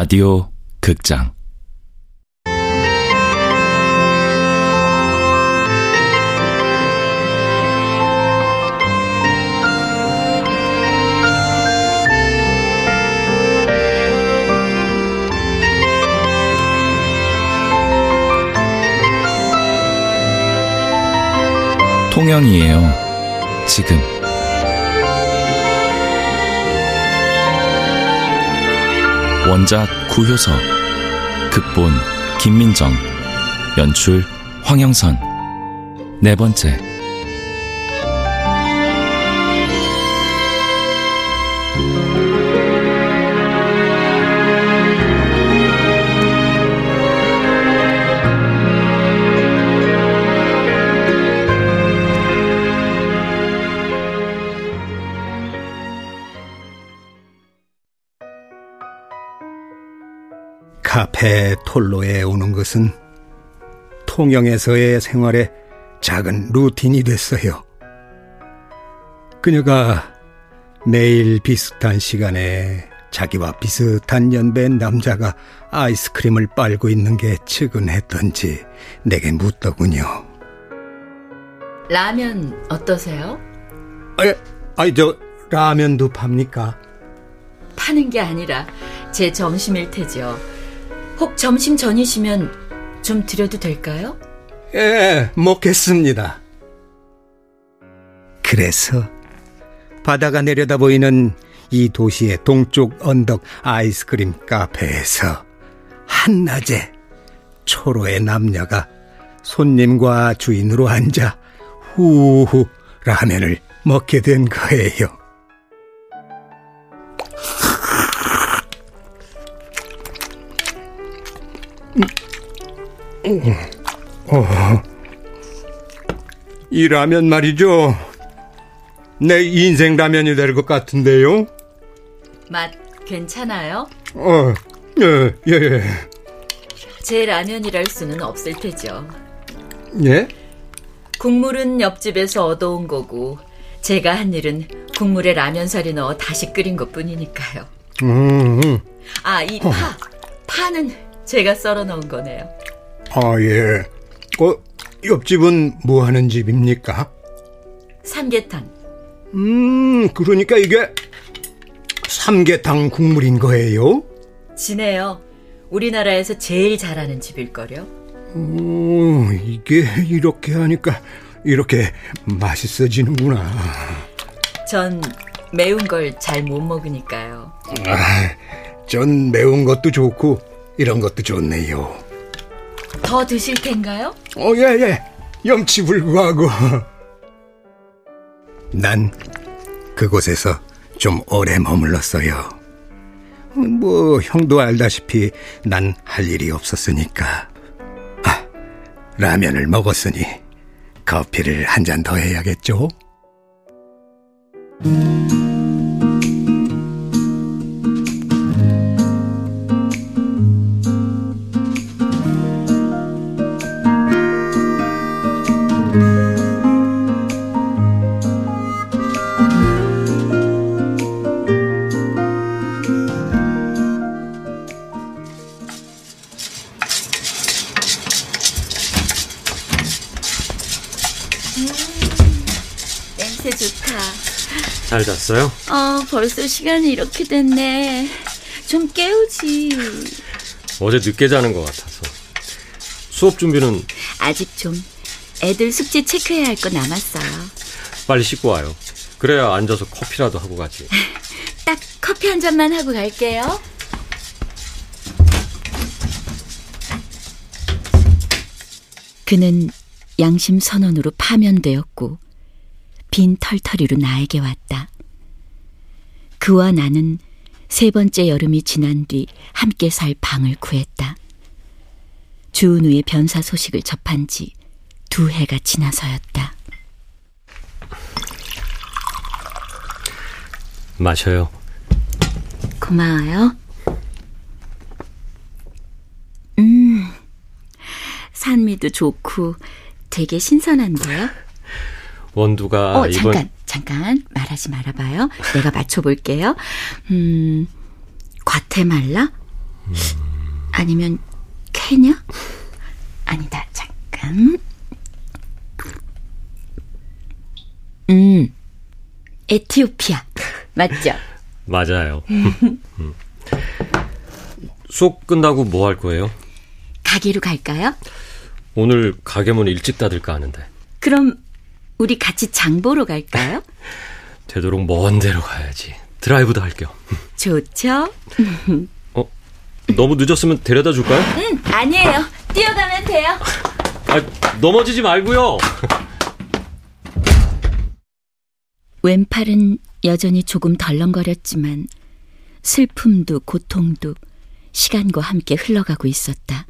라디오 극장 통영이에요. 지금. 원작 구효서, 극본 김민정, 연출 황영선. 네 번째. 톨로에 오는 것은 통영에서의 생활에 작은 루틴이 됐어요. 그녀가 매일 비슷한 시간에 자기와 비슷한 연배의 남자가 아이스크림을 빨고 있는 게 측은했던지 내게 묻더군요. 라면 어떠세요? 아, 아니 저 라면도 팝니까? 파는 게 아니라 제 점심일 테죠. 혹 점심 전이시면 좀 드려도 될까요? 예, 먹겠습니다. 그래서 바다가 내려다 보이는 이 도시의 동쪽 언덕 아이스크림 카페에서 한낮에 초로의 남녀가 손님과 주인으로 앉아 후후 라면을 먹게 된 거예요. 어, 이 라면 말이죠. 내 인생 라면이 될 것 같은데요. 맛 괜찮아요? 어, 예, 예. 제 라면이랄 수는 없을 테죠. 예? 국물은 옆집에서 얻어온 거고 제가 한 일은 국물에 라면살이 넣어 다시 끓인 것 뿐이니까요. 음, 음. 아, 이 파. 파는 제가 썰어 넣은 거네요. 아, 예. 어, 옆집은 뭐 하는 집입니까? 삼계탕. 음, 그러니까 이게 삼계탕 국물인 거예요? 지네요. 우리나라에서 제일 잘하는 집일걸요. 오, 이게 이렇게 하니까 이렇게 맛있어지는구나. 전 매운 걸 잘 못 먹으니까요. 아, 전 매운 것도 좋고 이런 것도 좋네요. 더 드실 텐가요? 어, 예, 예. 염치 불구하고. 난 그곳에서 좀 오래 머물렀어요. 뭐, 형도 알다시피 난 할 일이 없었으니까. 아, 라면을 먹었으니 커피를 한 잔 더 해야겠죠? 잘 잤어요? 어, 벌써 시간이 이렇게 됐네. 좀 깨우지. 어제 늦게 자는 것 같아서. 수업 준비는 아직 좀 애들 숙제 체크해야 할 거 남았어요. 빨리 씻고 와요. 그래야 앉아서 커피라도 하고 가지. 딱 커피 한 잔만 하고 갈게요. 그는 양심 선언으로 파면되었고 빈 털터리로 나에게 왔다. 그와 나는 세 번째 여름이 지난 뒤 함께 살 방을 구했다. 주은우의 변사 소식을 접한 지 두 해가 지나서였다. 마셔요. 고마워요. 음, 산미도 좋고 되게 신선한데요? 원두가 어, 이번 잠깐, 잠깐 말하지 말아봐요. 내가 맞춰볼게요. 음, 과테말라? 아니면 케냐? 아니다, 잠깐. 음, 에티오피아. 맞죠? 맞아요. 음. 수업 끝나고 뭐 할 거예요? 가게로 갈까요? 오늘 가게 문 일찍 닫을까 하는데. 그럼 우리 같이 장 보러 갈까요? 되도록 먼 데로 가야지. 드라이브도 할게요. 좋죠? 어? 너무 늦었으면 데려다 줄까요? 응, 아니에요. 뛰어가면 돼요. 아, 넘어지지 말고요. 왼팔은 여전히 조금 덜렁거렸지만 슬픔도 고통도 시간과 함께 흘러가고 있었다.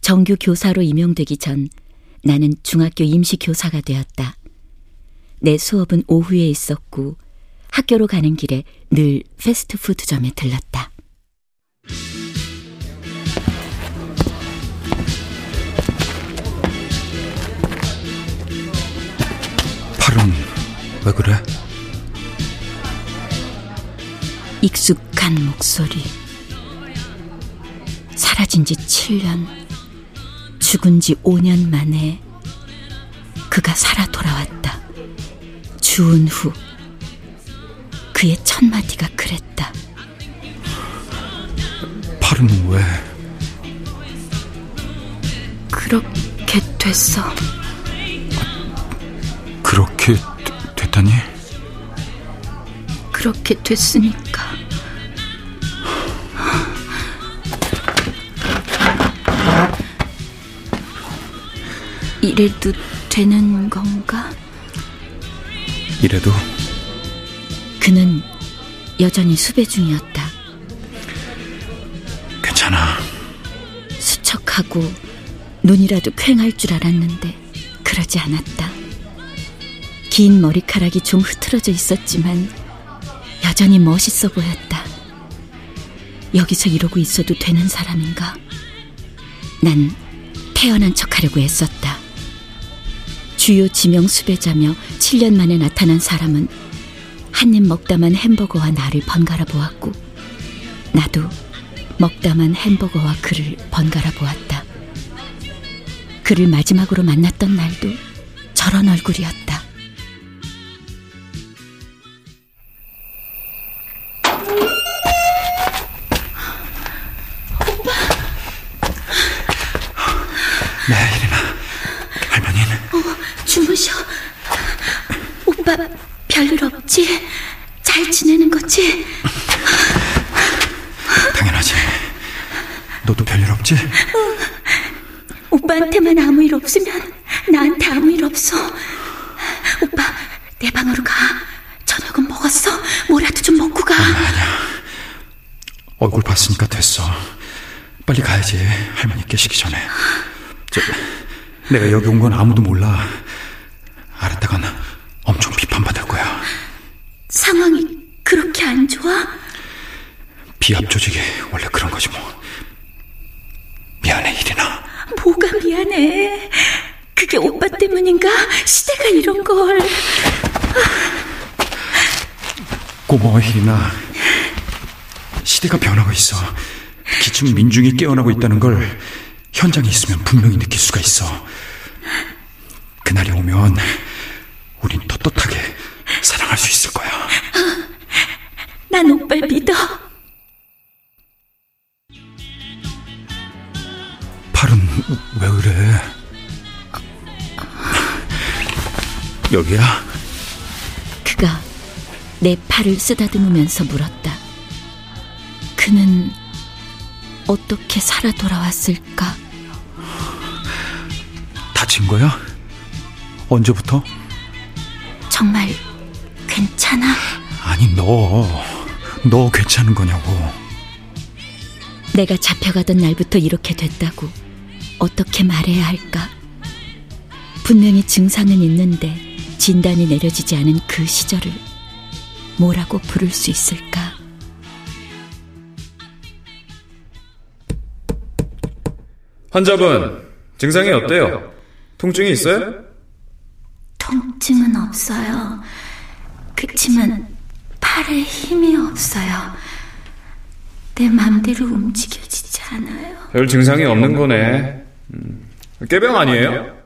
정규 교사로 임용되기 전 나는 중학교 임시 교사가 되었다. 내 수업은 오후에 있었고 학교로 가는 길에 늘 패스트푸드점에 들렀다. 팔은 왜 그래? 익숙한 목소리. 사라진 지 7년, 죽은 지 5년 만에 그가 살아 돌아왔다. 주운 후 그의 첫 마디가 그랬다. 팔은 왜? 그렇게 됐어. 그렇게 되- 됐다니? 그렇게 됐으니까. 이래도 되는 건가? 이래도 그는 여전히 수배 중이었다. 괜찮아. 수척하고 눈이라도 퀭할 줄 알았는데 그러지 않았다. 긴 머리카락이 좀 흐트러져 있었지만 여전히 멋있어 보였다. 여기서 이러고 있어도 되는 사람인가? 난 태어난 척하려고 애썼다. 주요 지명 수배자며 7년 만에 나타난 사람은 한 입 먹다만 햄버거와 나를 번갈아 보았고 나도 먹다만 햄버거와 그를 번갈아 보았다. 그를 마지막으로 만났던 날도 저런 얼굴이었다. 별일 없지? 잘 지내는 거지? 당연하지. 너도 별일 없지? 오빠한테만 아무 일 없으면 나한테 아무 일 없어. 오빠 내 방으로 가. 저녁은 먹었어. 뭐라도 좀 먹고 가. 얼굴 봤으니까 됐어. 빨리 가야지. 할머니 깨시기 전에. 저, 내가 여기 온 건 아무도 몰라. 알았다간 엄청 비판받을 거야. 상황이 그렇게 안 좋아? 비합 조직이 원래 그런 거지 뭐. 미안해, 이리나. 뭐가 미안해. 그게 오빠 때문인가? 시대가 이런 걸. 고마워, 이리나. 시대가 변하고 있어. 기층 민중이 깨어나고 있다는 걸 현장에 있으면 분명히 느낄 수가 있어. 그날이 오면 우린 떳떳하게 사랑할 수 있을 거야. 난 오빠를 믿어. 여기야? 그가 내 팔을 쓰다듬으면서 물었다. 그는 어떻게 살아 돌아왔을까? 다친 거야? 언제부터? 정말 괜찮아? 아니, 너. 너 괜찮은 거냐고. 내가 잡혀가던 날부터 이렇게 됐다고 어떻게 말해야 할까? 분명히 증상은 있는데 진단이 내려지지 않은 그 시절을 뭐라고 부를 수 있을까? 환자분, 증상이 어때요? 통증이 있어요? 통증은 없어요. 그치만 팔에 힘이 없어요. 내 맘대로 움직여지지 않아요. 별 증상이 없는 거네. 음, 깨병 아니에요?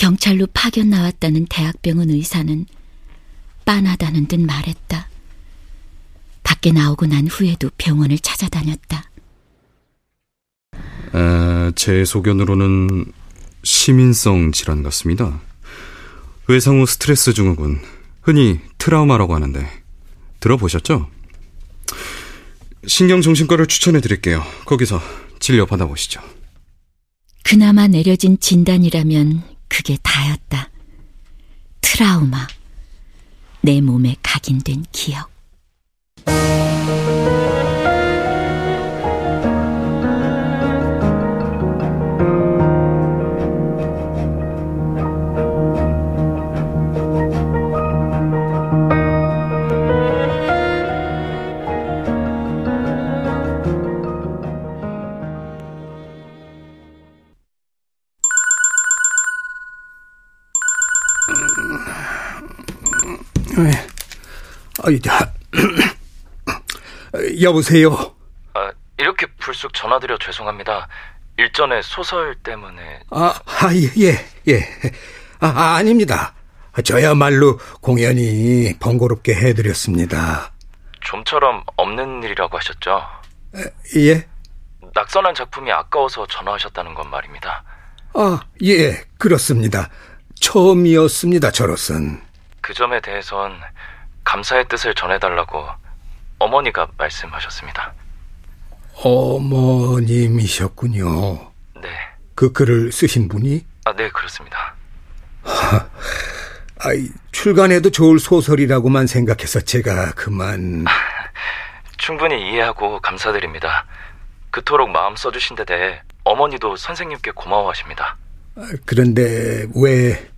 경찰로 파견 나왔다는 대학병원 의사는 빤하다는 듯 말했다. 밖에 나오고 난 후에도 병원을 찾아다녔다. 에, 제 소견으로는 시민성 질환 같습니다. 외상 후 스트레스 증후군, 흔히 트라우마라고 하는데 들어보셨죠? 신경정신과를 추천해 드릴게요. 거기서 진료 받아보시죠. 그나마 내려진 진단이라면 그게 다였다. 트라우마. 내 몸에 각인된 기억. 아이, 자, 여보세요. 아, 이렇게 불쑥 전화드려 죄송합니다. 일전에 소설 때문에 아, 아 예, 예. 아, 아, 아닙니다. 저야말로 공연히 번거롭게 해드렸습니다. 좀처럼 없는 일이라고 하셨죠? 예? 낙선한 작품이 아까워서 전화하셨다는 건 말입니다. 아, 예, 그렇습니다. 처음이었습니다, 저로선. 그 점에 대해선 감사의 뜻을 전해달라고 어머니가 말씀하셨습니다. 어머님이셨군요. 네. 그 글을 쓰신 분이? 아, 네, 그렇습니다. 아이, 출간해도 좋을 소설이라고만 생각해서 제가 그만. 충분히 이해하고 감사드립니다. 그토록 마음 써주신 데 대해 어머니도 선생님께 고마워하십니다. 아, 그런데 왜?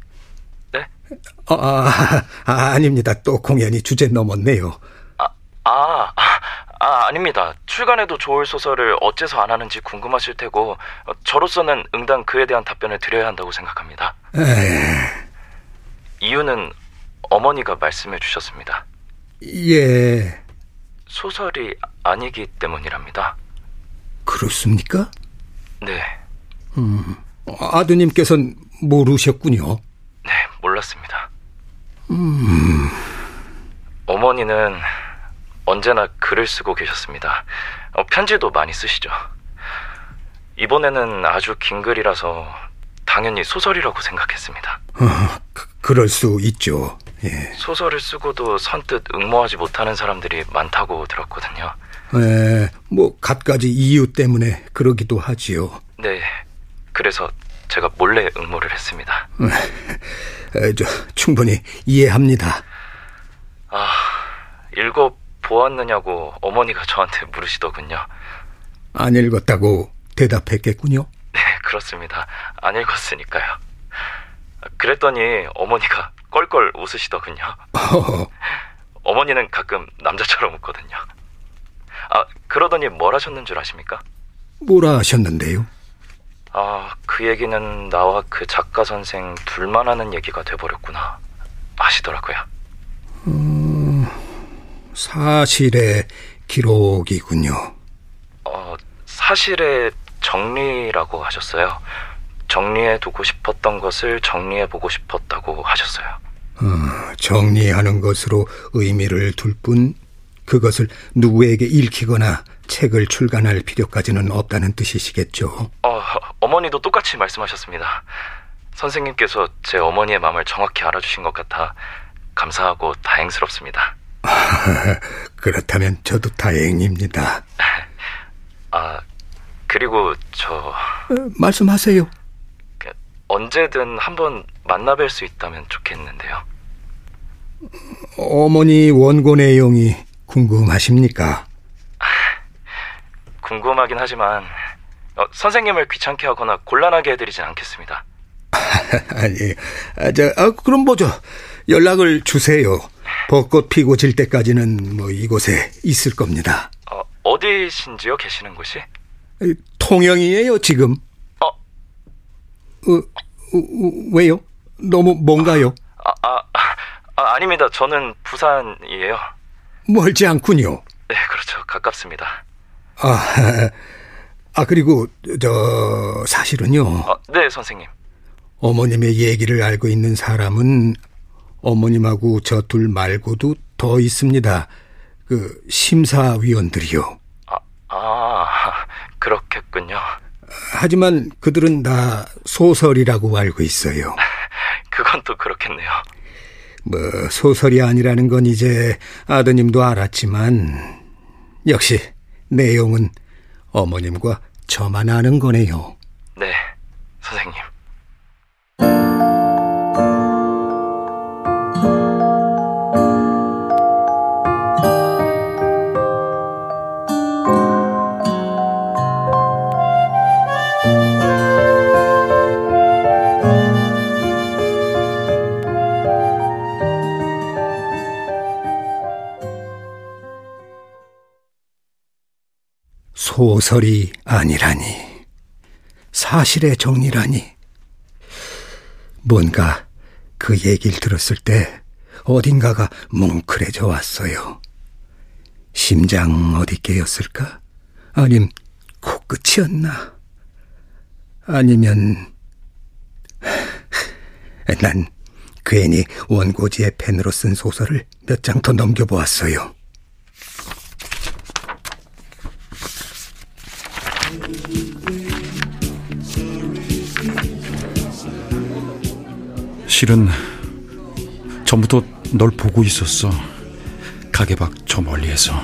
네? 아, 아, 아, 아 닙니다. 또 공연이 주제 넘었네요. 아, 아, 아, 아, 아닙니다. 출간해도 좋을 소설을 어째서 안 하는지 궁금하실 테고, 어, 저로서는 응당 그에 대한 답변을 드려야 한다고 생각합니다. 에... 이유는 어머니가 말씀해 주셨습니다. 예. 소설이 아니기 때문이랍니다. 그렇습니까? 네, 음, 아드님께서는 모르셨군요. 네, 몰랐습니다. 음, 어머니는 언제나 글을 쓰고 계셨습니다. 어, 편지도 많이 쓰시죠. 이번에는 아주 긴 글이라서 당연히 소설이라고 생각했습니다. 어, 그, 그럴 수 있죠. 예. 소설을 쓰고도 선뜻 응모하지 못하는 사람들이 많다고 들었거든요. 에, 뭐 갖가지 이유 때문에 그러기도 하지요. 네, 그래서 제가 몰래 응모를 했습니다. 에, 저 충분히 이해합니다. 아, 읽어 보았느냐고 어머니가 저한테 물으시더군요. 안 읽었다고 대답했겠군요. 네, 그렇습니다. 안 읽었으니까요. 그랬더니 어머니가 껄껄 웃으시더군요. 어머니는 가끔 남자처럼 웃거든요. 아, 그러더니 뭘 하셨는 줄 아십니까? 뭐라 하셨는데요? 아, 그 얘기는 나와 그 작가 선생 둘만 하는 얘기가 돼버렸구나. 하시더라고요. 사실의 기록이군요. 어, 사실의 정리라고 하셨어요. 정리해 두고 싶었던 것을 정리해 보고 싶었다고 하셨어요. 어, 정리하는 것으로 의미를 둘 뿐 그것을 누구에게 읽히거나 책을 출간할 필요까지는 없다는 뜻이시겠죠. 어, 어머니도 똑같이 말씀하셨습니다. 선생님께서 제 어머니의 마음을 정확히 알아주신 것 같아 감사하고 다행스럽습니다. 그렇다면 저도 다행입니다. 아, 그리고 저 어, 말씀하세요. 그, 언제든 한번 만나뵐 수 있다면 좋겠는데요. 어머니 원고 내용이 궁금하십니까? 궁금하긴 하지만 어, 선생님을 귀찮게 하거나 곤란하게 해드리진 않겠습니다. 아니, 아, 저, 아, 그럼 뭐죠? 연락을 주세요. 벚꽃 피고 질 때까지는 뭐 이곳에 있을 겁니다. 어, 어디신지요? 계시는 곳이? 이, 통영이에요, 지금. 어, 어, 어, 어, 왜요? 너무 뭔가요? 아, 아, 아, 아닙니다. 저는 부산이에요. 멀지 않군요. 네, 그렇죠. 가깝습니다. 아, 아 그리고 저 사실은요. 아, 네, 선생님. 어머님의 얘기를 알고 있는 사람은 어머님하고 저 둘 말고도 더 있습니다. 그 심사위원들이요. 아, 아 그렇겠군요. 하지만 그들은 다 소설이라고 알고 있어요. 그건 또 그렇겠네요. 뭐 소설이 아니라는 건 이제 아드님도 알았지만 역시 내용은 어머님과 저만 아는 거네요. 네, 선생님. 소설이 아니라니, 사실의 정리라니. 뭔가 그 얘기를 들었을 때 어딘가가 뭉클해져 왔어요. 심장 어디께였을까? 아님 코끝이었나? 아니면 난 괜히 원고지의 펜으로 쓴 소설을 몇 장 더 넘겨보았어요. 실은 전부터 널 보고 있었어. 가게 밖 저 멀리에서.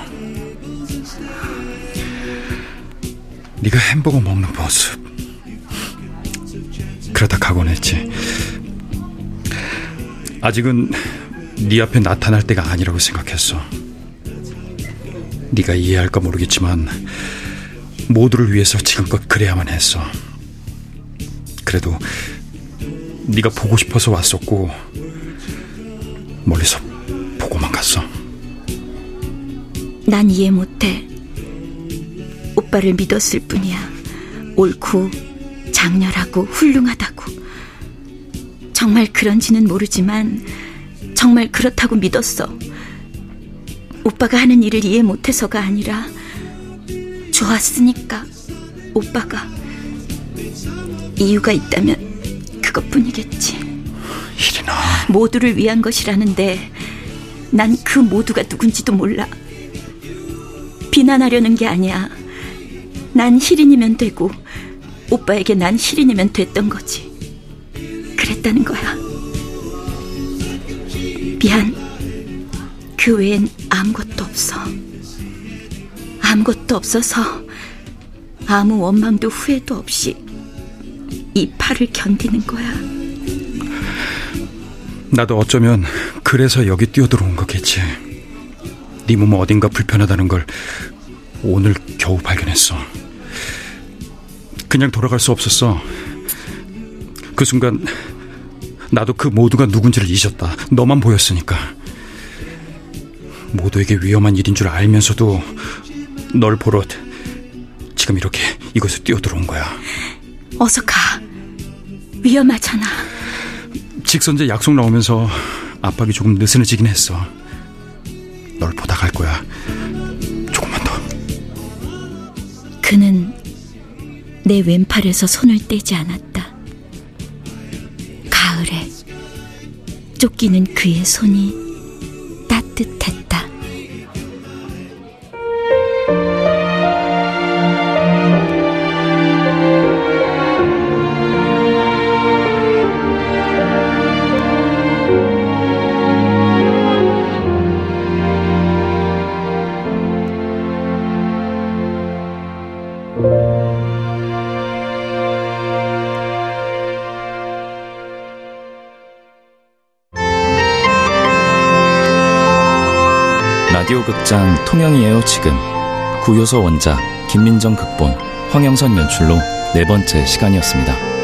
네가 햄버거 먹는 모습. 그러다 가곤 했지. 아직은 네 앞에 나타날 때가 아니라고 생각했어. 네가 이해할까 모르겠지만 모두를 위해서 지금껏 그래야만 했어. 그래도 네가 보고 싶어서 왔었고 멀리서 보고만 갔어. 난 이해 못해. 오빠를 믿었을 뿐이야. 옳고 장렬하고 훌륭하다고. 정말 그런지는 모르지만 정말 그렇다고 믿었어. 오빠가 하는 일을 이해 못해서가 아니라 좋았으니까 오빠가 이유가 있다면 그것뿐이겠지. 이리나. 모두를 위한 것이라는데 난 그 모두가 누군지도 몰라. 비난하려는 게 아니야. 난 희린이면 되고 오빠에게 난 희린이면 됐던 거지. 그랬다는 거야. 미안. 그 외엔 아무것도 없어. 아무것도 없어서 아무 원망도 후회도 없이 이 팔을 견디는 거야. 나도 어쩌면 그래서 여기 뛰어들어온 거겠지. 네 몸은 어딘가 불편하다는 걸 오늘 겨우 발견했어. 그냥 돌아갈 수 없었어. 그 순간 나도 그 모두가 누군지를 잊었다. 너만 보였으니까. 모두에게 위험한 일인 줄 알면서도 널 보러 지금 이렇게 이곳에 뛰어들어온 거야. 어서 가. 위험하잖아. 직선제 약속 나오면서 압박이 조금 느슨해지긴 했어. 널 보다 갈 거야. 조금만 더. 그는 내 왼팔에서 손을 떼지 않았다. 가을에 쫓기는 그의 손이 따뜻했다. 통영이에요 지금 구요서 원작 김민정 극본 황영선 연출로 네 번째 시간이었습니다.